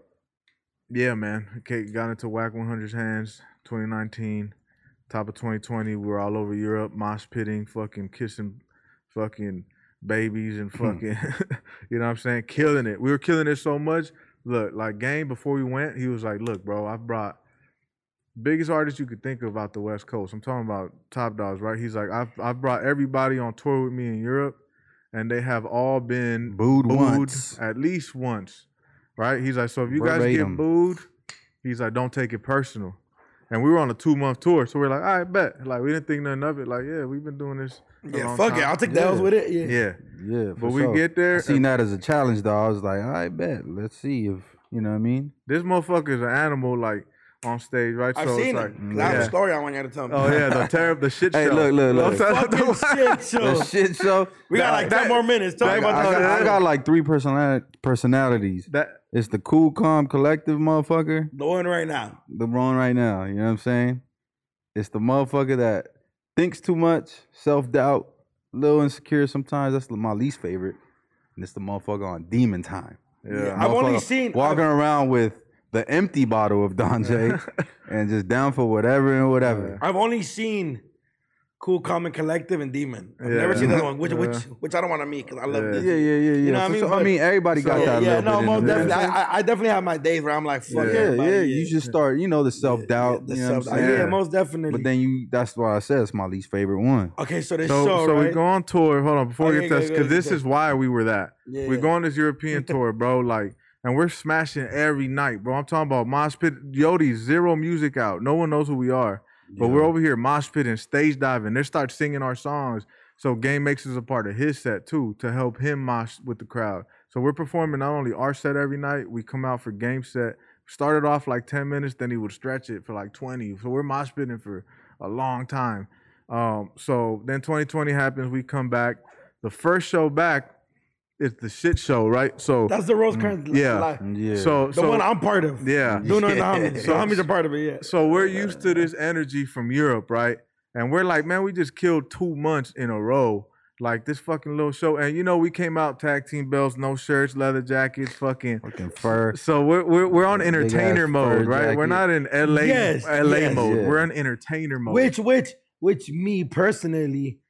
yeah, man, okay, got into Whack 100's hands 2019, top of 2020. We were all over Europe, mosh pitting, fucking kissing, fucking babies and fucking, <laughs> you know what I'm saying, killing it. We were killing it so much. Look, like Game before we went, he was like, "Look, bro, I've brought." Biggest artist you could think of out the West Coast. I'm talking about Top Dogs, right? He's like, I've I've brought everybody on tour with me in Europe, and they have all been Booed once. at least once, right? He's like, so if you guys get booed, he's like, don't take it personal. And we were on a two month tour, so we're like, all right, bet. Like we didn't think nothing of it. Like, yeah, we've been doing this. Yeah, long fuck it. I'll take the L's Yeah. with it. Yeah. Yeah, Yeah, for but we get there. I seen that as a challenge, though. I was like, I bet. Let's see if You know what I mean? This motherfucker's an animal, like on stage, right? I've so seen it's it. like, 'Cause I have a yeah. story I want you to tell me. Oh yeah, the <laughs> terrible, the shit show. Hey, look, look, look. I'm Fucking shit show. The shit show. We got like That- 10 more minutes. Tell I me got, about I got, I got like three personali- personalities. That It's the cool, calm, collective motherfucker. The one right now. The wrong right now. You know what I'm saying? It's the motherfucker that thinks too much, self doubt, a little insecure sometimes. That's my least favorite. And it's the motherfucker on demon time. yeah. I've only seen- walking around with the empty bottle of Don J <laughs> and just down for whatever and whatever. I've only seen Cool, Common Collective and Demon. I've never Yeah. seen that one, which, which, Yeah. which I don't want to meet because I love Yeah. this. Yeah, yeah, yeah, yeah. know what I For mean? sure. I mean, everybody got So- that. yeah, little no, bit most definitely. I, I- I definitely have my days where I'm like, fuck Yeah. Yeah, everybody, yeah. You should start. You know the self doubt. The you know what self- saying? yeah, most definitely. But then you. That's why I said it's my least favorite one. okay, so this So, show, so right? we go on tour. Hold on, before we Okay, get to this, because this is why we were that. We yeah. go on this European tour, bro. Like, and we're smashing every night, bro. I'm talking about mosh pit. Yodi, zero music out. No one knows who we are. But we're over here mosh pitting, stage diving. They start singing our songs. So Game makes us a part of his set too to help him mosh with the crowd. So we're performing not only our set every night, we come out for Game set. Started off like 10 minutes, then he would stretch it for like 20. So we're mosh pitting for a long time. Um, so then 2020 happens, we come back. The first show back is the shit show, right? So That's the Rosecrans mm, yeah. life. Yeah. so The so one I'm part of. yeah. Doing it the Yeah. homies. So homies are part of it, yeah. So we're used to this energy from Europe, right? And we're like, man, we just killed two months in a row. Like this fucking little show. And you know, we came out tag team belts, no shirts, leather jackets, fucking. fucking fur. So we're we're, we're on Big entertainer mode, fur right? We're not in LA Yes, LA yes. mode. Yeah. We're in entertainer mode. Which, which, which me personally,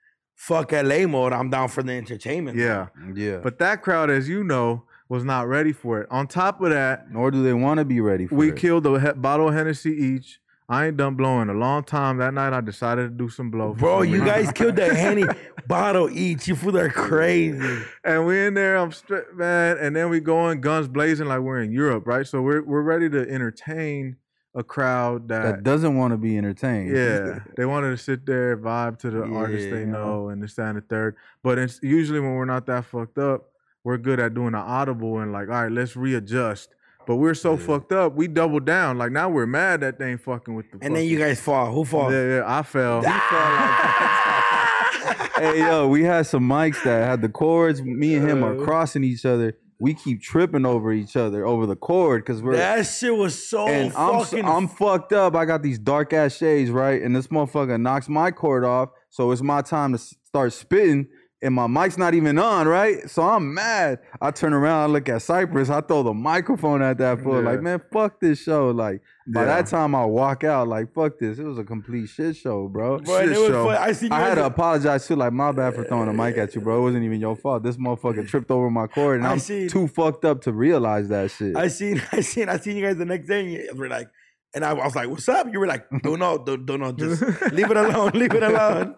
fuck LA mode. I'm down for the entertainment. yeah. Yeah. But But that crowd, as you know, was not ready for it. On top of that, nor do they want to be ready for we it. We killed a he- bottle of Hennessy each. I ain't done blowing a long time. That night, I decided to do some blow. Bro, you reason. guys <laughs> killed that Henny bottle each. You fools are crazy. and we in there, I'm straight, man. And then we going guns blazing like we're in Europe, right? So we're we're ready to entertain a crowd that, that doesn't want to be entertained. yeah, <laughs> they wanted to sit there, vibe to the artists they Yeah. know, and this, that, and the third. But it's usually when we're not that fucked up, we're good at doing an audible and like, all right, let's readjust. But we're so fucked up, we double down. Like now we're mad that they ain't fucking with the. And then you guys fall. Who fall? Yeah, yeah, I fell. <laughs> hey yo, we had some mics that had the cords. Me and him are Uh. crossing each other. We keep tripping over each other over the cord because we're That shit was so and I'm. I'm fucked up. I got these dark ass shades, right? And this motherfucker knocks my cord off, so it's my time to start spitting. And my mic's not even on, right? So I'm mad. I turn around, I look at Cypress. I throw the microphone at that fool. Yeah. Like, man, fuck this show. Like, by Yeah. that time, I walk out. Like, fuck this. It was a complete shit show, bro. Shit it was show. fun. I you I had to apologize too. Like, my bad for throwing the mic at you, bro. It wasn't even your fault. This motherfucker tripped over my cord, and I I'm seen- too fucked up to realize that shit. I seen, <laughs> I seen, I seen you guys the next day. And you were like, and I was like, "What's up?" You were like, <laughs> "Don't know, don't, don't know, just <laughs> leave it alone, leave it alone."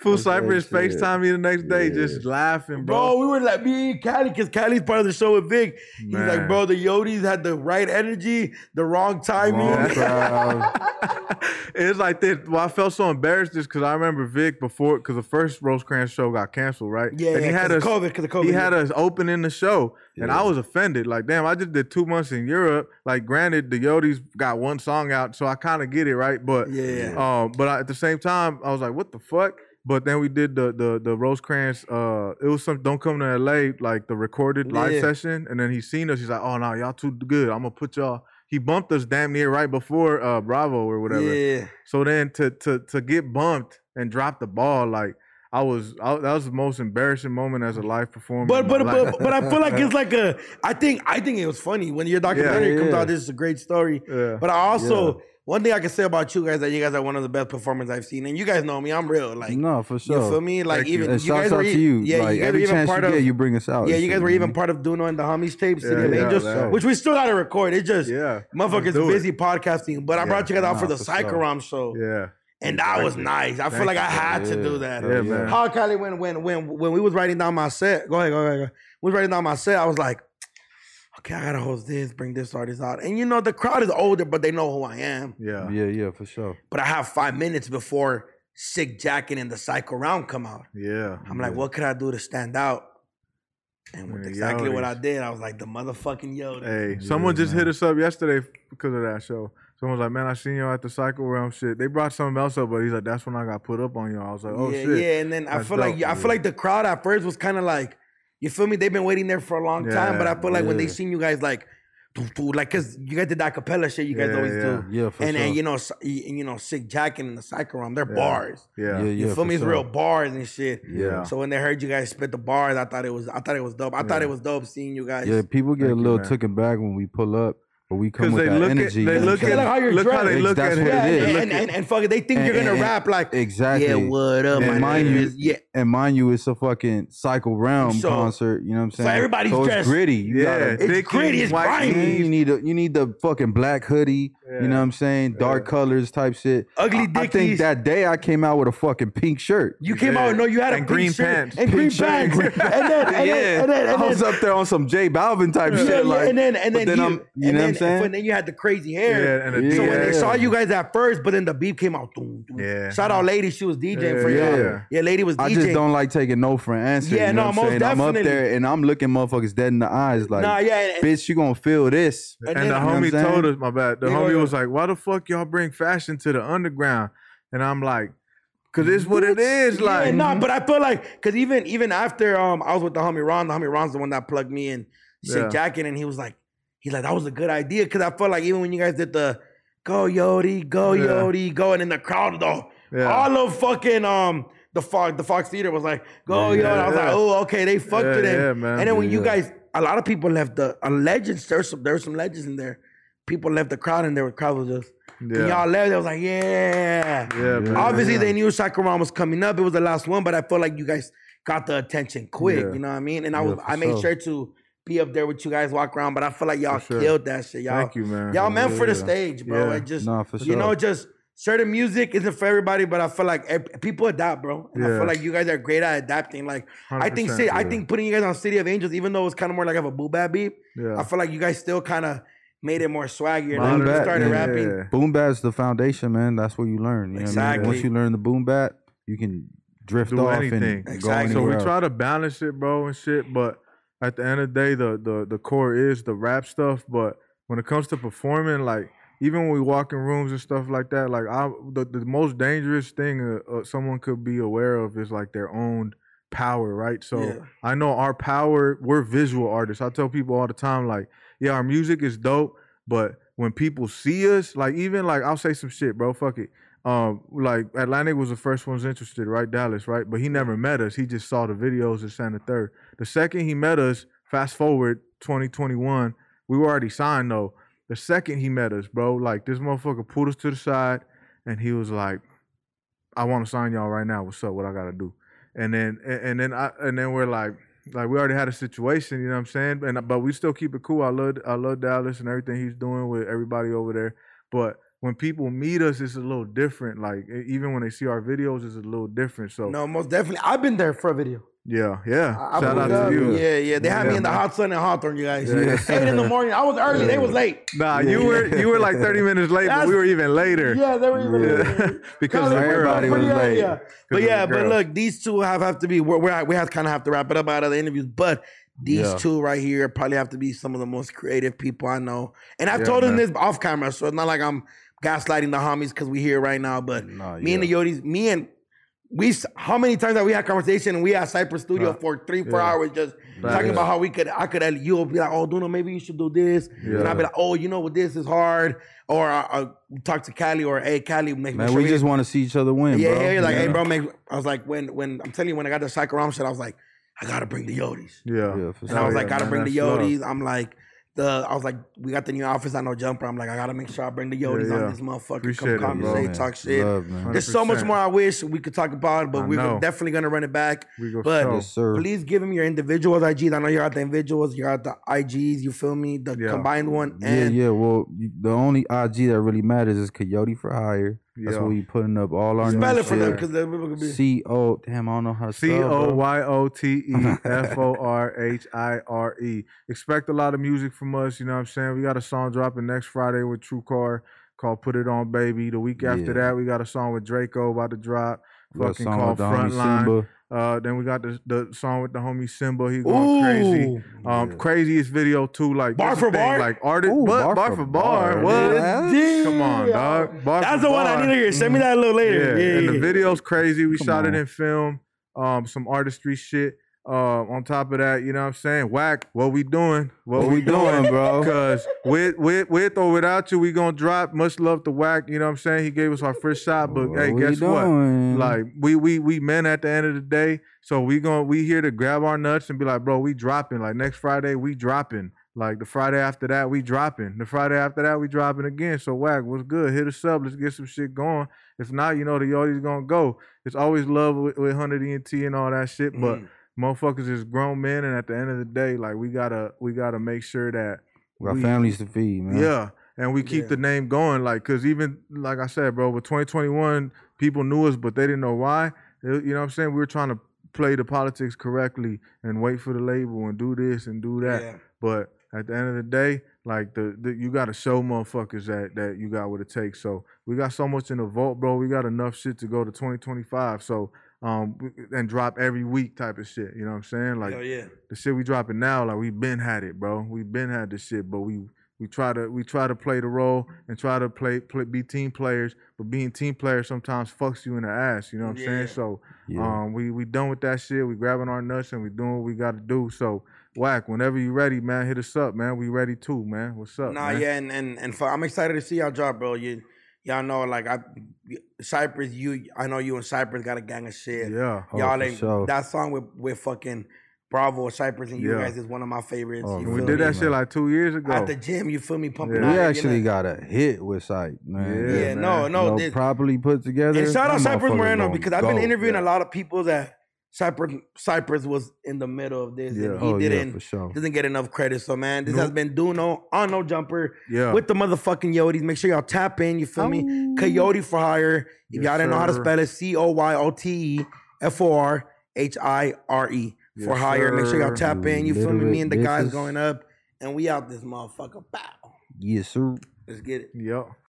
Full Okay, Cypress shit. FaceTime me the next day, just laughing, Bro, bro. we were like me and Cali, because Cali's part of the show with Vic. He's like, Man. bro, the Yodis had the right energy, the wrong timing. Wrong crowd. <laughs> <laughs> it's like this. Well, I felt so embarrassed just because I remember Vic before, because the first Rosecrans show got canceled, right? Yeah, and he yeah, had 'cause us. of COVID, 'cause of COVID, He yeah. had us opening the show, and I was offended. Like, damn, I just did two months in Europe. Like, granted, the Yodis got one song out, so I kind of get it, right? But Yeah. um, but I, at the same time, I was like, what the fuck? But then we did the the the Rosecrans. Uh, it was some don't come to L.A. like the recorded live Yeah. session, and then he seen us. He's like, oh no, y'all too good. I'm gonna put y'all. He bumped us damn near right before uh Bravo or whatever. Yeah. So then to to to get bumped and drop the ball, like I was, I, that was the most embarrassing moment as a live performer. But but but, but I feel like it's <laughs> like a. I think I think it was funny when your documentary Yeah, comes out. This is a great story. Yeah. But I also one thing I can say about you guys that you guys are one of the best performers I've seen, and you guys know me. I'm real. Like no, for you sure. feel me? Like Thank even And you guys out were to you. Yeah, like you guys every were even part you of. get, you bring us out. yeah, you guys were man. even part of doing on the homies tapes, Yeah, yeah, Angels, man. which we still got to record. It just Yeah, motherfuckers busy it. podcasting. But I Yeah, brought you guys out for the for sure. Psycho Realm show, yeah, and that was nice. I feel like I you. had to do that. yeah, man. How Kylie when when when when we was writing down my set, go ahead, go ahead, go ahead. We was writing down my set. I was like, okay, I gotta host this, bring this artist out, and you know the crowd is older, but they know who I am. Yeah, Yeah, yeah, for sure. But I have five minutes before Sick Jacken and the Psycho Realm come out. yeah. I'm like, what could I do to stand out? And with Yeah, exactly what I did, I was like the motherfucking Yoda. Hey, someone just man. hit us up yesterday because of that show. Someone was like, "Man, I seen you at the Psycho Realm shit." They brought something else up, but he's like, "That's when I got put up on you." I was like, "Oh yeah, shit." yeah. And then I That's feel like dope, I feel like the crowd at first was kind of like, you feel me? They've been waiting there for a long time, but I feel like when they seen you guys like, doo, doo, like, cause you guys did that capella shit you guys Yeah, always yeah. do. Yeah, for and sure. then you know, s- y- you know, Sick Jacken in the Psycho Realm, they're Yeah. bars. Yeah, yeah, You yeah, feel me? for It's real bars and shit. Yeah. So when they heard you guys spit the bars, I thought it was I thought it was dope. I thought it was dope seeing you guys. Yeah, people get Thank a little man. taken back when we pull up, but we come because with they that look energy. at you they look I'm They like how at you're look how they dressed. look That's at what him. it Yeah, and, and, and, and fuck it, they think And- you're gonna and- rap like Exactly. Yeah, what up, And my mind name you- is yeah. And mind you, it's a fucking Psycho Realm So- concert. You know what I'm so saying? everybody's so it's dressed- gritty. You yeah, gotta- It's thick gritty, it's white grimy. you need a, you need the fucking black hoodie. You know what I'm saying? Dark Yeah. colors type shit. Ugly I, I think that day I came out with a fucking pink shirt. You came Yeah. out, no, you had a And pink green shirt pants. and green Pink <laughs> and pants, and then yeah, and then, and I was up there on some J Balvin type shit. like, and then and then, you, you and know then, I'm saying? And then you had the crazy hair. Yeah, and a So when they saw you guys at first, but then the beat came out. Doom, doom. Yeah. Shout out, lady. She was DJing Yeah, for y'all. yeah. Yeah, lady was DJing. I just don't like taking no for an answer. Yeah, you know no, what I'm most saying? I'm up there and I'm looking motherfuckers dead in the eyes like, Nah, yeah, and- bitch, you gonna feel this. And And, then- the You know homie told us, my bad. The Yeah, homie ahead. was like, "Why the fuck y'all bring fashion to the underground?" And I'm like, "Cause it's what it is." Like, yeah, nah, but I feel like because even even after um I was with the homie Ron, the homie Ron's the one that plugged me in sick Yeah. jacket, and he was like, he's like that was a good idea because I felt like even when you guys did the go Yodi, go Yeah. Yodi, go, and in the crowd though, Yeah. all of fucking um. The Fox, the Fox Theater was like, go, Yeah, yo. And I was like, oh, okay, they fucked him. yeah, man. And then when you guys, a lot of people left the uh, legends. There's some, there's some legends in there. People left the crowd, and there the crowd was just. Yeah. And y'all left. They was like, yeah. Yeah, man. Obviously, they knew Sacramento was coming up. It was the last one, but I felt like you guys got the attention quick. You know what I mean? And I was, I made sure. sure to be up there with you guys, walk around. But I feel like y'all sure. killed that shit. Y'all, Thank you, man. y'all meant for the Yeah. stage, bro. Yeah. It just, Nah, for you know, just certain music isn't for everybody. But I feel like people adapt, bro. And I feel like you guys are great at adapting. Like I think, 100%, City, I think putting you guys on City of Angels, even though it's kind of more like of a boo bad beat, Yeah. I feel like you guys still kind of made it more swaggier. Modern Like you bat, started yeah. rapping. Yeah. Boom bap's the foundation, man. That's where you learn. You know what I mean? Exactly. Once you learn the boom bap, you can drift Do off anything. and go Exactly. So we try to balance it, bro, and shit. But at the end of the day, the the the core is the rap stuff. But when it comes to performing, like even when we walk in rooms and stuff like that, like I the, the most dangerous thing uh, uh, someone could be aware of is like their own power, right? So Yeah. I know our power. We're visual artists. I tell people all the time, like, yeah, our music is dope, but when people see us, like even like I'll say some shit, bro. Fuck it. Um, like Atlantic was the first ones interested, right? Dallas, right? But he never met us. He just saw the videos of Santa Third. The second he met us, fast forward 2021, we were already signed though. The second he met us, bro, like this motherfucker pulled us to the side and he was like, I want to sign y'all right now. What's up? What I gotta do? And then and, and then I and then we're like, like we already had a situation, you know what I'm saying? And but we still keep it cool. I love I love Dallas and everything he's doing with everybody over there. But when people meet us, it's a little different. Like even when they see our videos, it's a little different. So No, most definitely. I've been there for a video. yeah, yeah. I- I Shout out up. to you. Yeah, yeah. They had me Yeah, in the hot sun in Hawthorne, you guys. Yeah. <laughs> Eight in the morning. I was early. They was late. Nah, you were you were like 30 <laughs> minutes late, but we were even later. Yeah, they were even Yeah. late. <laughs> because No, of they the were girl. Everybody was late. Yeah. But yeah, but look, these two have, have to be. We're, we're we have kind of have to wrap it up out of the interviews. But these Yeah. two right here probably have to be some of the most creative people I know. And I've Yeah, told them this off camera, so it's not like I'm gaslighting the homies because we here right now. But Nah, me and the. Yodis, me and we, how many times have we had conversation and we at Cypress Studio Right. for three, four Yeah. hours just Right. talking Yeah. about how we could, I could, you'll be like, oh, Duno, maybe you should do this. And I'll be like, oh, you know what, this is hard. Or I, I talk to Cali or, hey, Cali, make Man, sure we just want to see each other win, yeah, bro. yeah, you're like, hey, Yeah. bro, make. I was like, when, when I'm telling you, when I got the Psycho Realm shit, I was like, I gotta bring the Yodis. Yeah. Yeah, And I was like, yeah, gotta man, bring the that's love. Yodis. I'm like, the I was like, we got the new office. I know jumper. I'm like, I gotta make sure I bring the Yodis Yeah, on this motherfucker. Appreciate Come bro. conversate, Man, talk shit. Love. There's so much more I wish we could talk about, but I we're know. definitely gonna run it back. We go But show. Yes. Please give him your individuals IGs. I know you got the individuals, you got the IGs. You feel me? The Yeah. combined one. Yeah, And yeah. Well, the only IG that really matters is Coyote for Hire. That's where we putting up all our spell new it for them because they're gonna be. C O. Damn, I don't know how to C. O. Y O T E F O R H I R E. <laughs> Expect a lot of music from us. You know what I'm saying? We got a song dropping next Friday with True Car called Put It On Baby. The week after Yeah. that, we got a song with Draco about to drop. We got a Fucking called Frontline. Simba. Uh, then we got the the song with the homie Simba. He going crazy. Um, Yeah. craziest video too. Like Bar this the for thing, bar? Like artist, Ooh, but bar bar, for for bar. bar. What? Yeah. Come on, dog. Bar That's for the one I need to hear. Send me that a little later. Yeah, Yeah, and yeah. the video's crazy. We Come shot on. it in film. Um, some artistry shit. Uh, on top of that, you know what I'm saying? Whack, what we doing? What, What we doing, bro? Cause with with with or without you, we gonna drop. Much love to Whack. You know what I'm saying? He gave us our first shot, but What hey, we guess what? Like we we we men at the end of the day. So we going we here to grab our nuts and be like, bro, we dropping. Like next Friday, we dropping. Like the Friday after that, we dropping. The Friday after that, we dropping again. So Whack, what's good? Hit us up. Let's get some shit going. If not, you know the Yodi's gonna go. It's always love with, with 100 ENT and all that shit, but Mm. Motherfuckers is grown men, and at the end of the day, like we gotta we gotta make sure that we got we- families to feed, man. yeah, and we keep Yeah. the name going, like, cause even like I said, bro, with 2021, people knew us, but they didn't know why. It- you know what I'm saying? We were trying to play the politics correctly and wait for the label and do this and do that. Yeah. But at the end of the day, like the, the you got to show motherfuckers that that you got what it takes. So we got so much in the vault, bro. We got enough shit to go to 2025. So um and drop every week type of shit. You know what I'm saying? Like Hell yeah. the shit we dropping now, like we been had it, bro. We been had this shit, but we we try to we try to play the role and try to play, play be team players. But being team players sometimes fucks you in the ass. You know what I'm Yeah. saying? So Yeah. um, we we done with that shit. We grabbing our nuts and we doing what we got to do. So whack, whenever you ready, man, hit us up, man. We ready too, man. What's up? Nah, man? yeah, and and and for, I'm excited to see y'all drop, bro. You y'all know, like I, Cypress, you, I know you and Cypress got a gang of shit. Yeah. Oh, y'all for ain't sure. that song with with fucking Bravo, Cypress, and you Yeah. guys is one of my favorites. Oh, you we did me? that shit like two years ago. at the gym. You feel me pumping? Yeah. out, we you actually know? got a hit with Sight, man. Yeah, Yeah, no, man. no. You know, properly put together. and shout out Cypress Moreno because I've been interviewing yeah. a lot of people that Cypress Cypress was in the middle of this, Yeah. and he Oh didn't for sure. doesn't get enough credit. So man, this Nope. has been doing no on no jumper Yeah. with the motherfucking Yotes. Make sure y'all tap in. You feel me? Oh. Coyote for hire. If Yes, y'all didn't know how to spell it, C O Y O T E F O R H I R E for Yes, hire. Make sure y'all tap in. You feel me? Me and the guys going up, and we out this motherfucker. Bow. Yes, sir. Let's get it. Yep.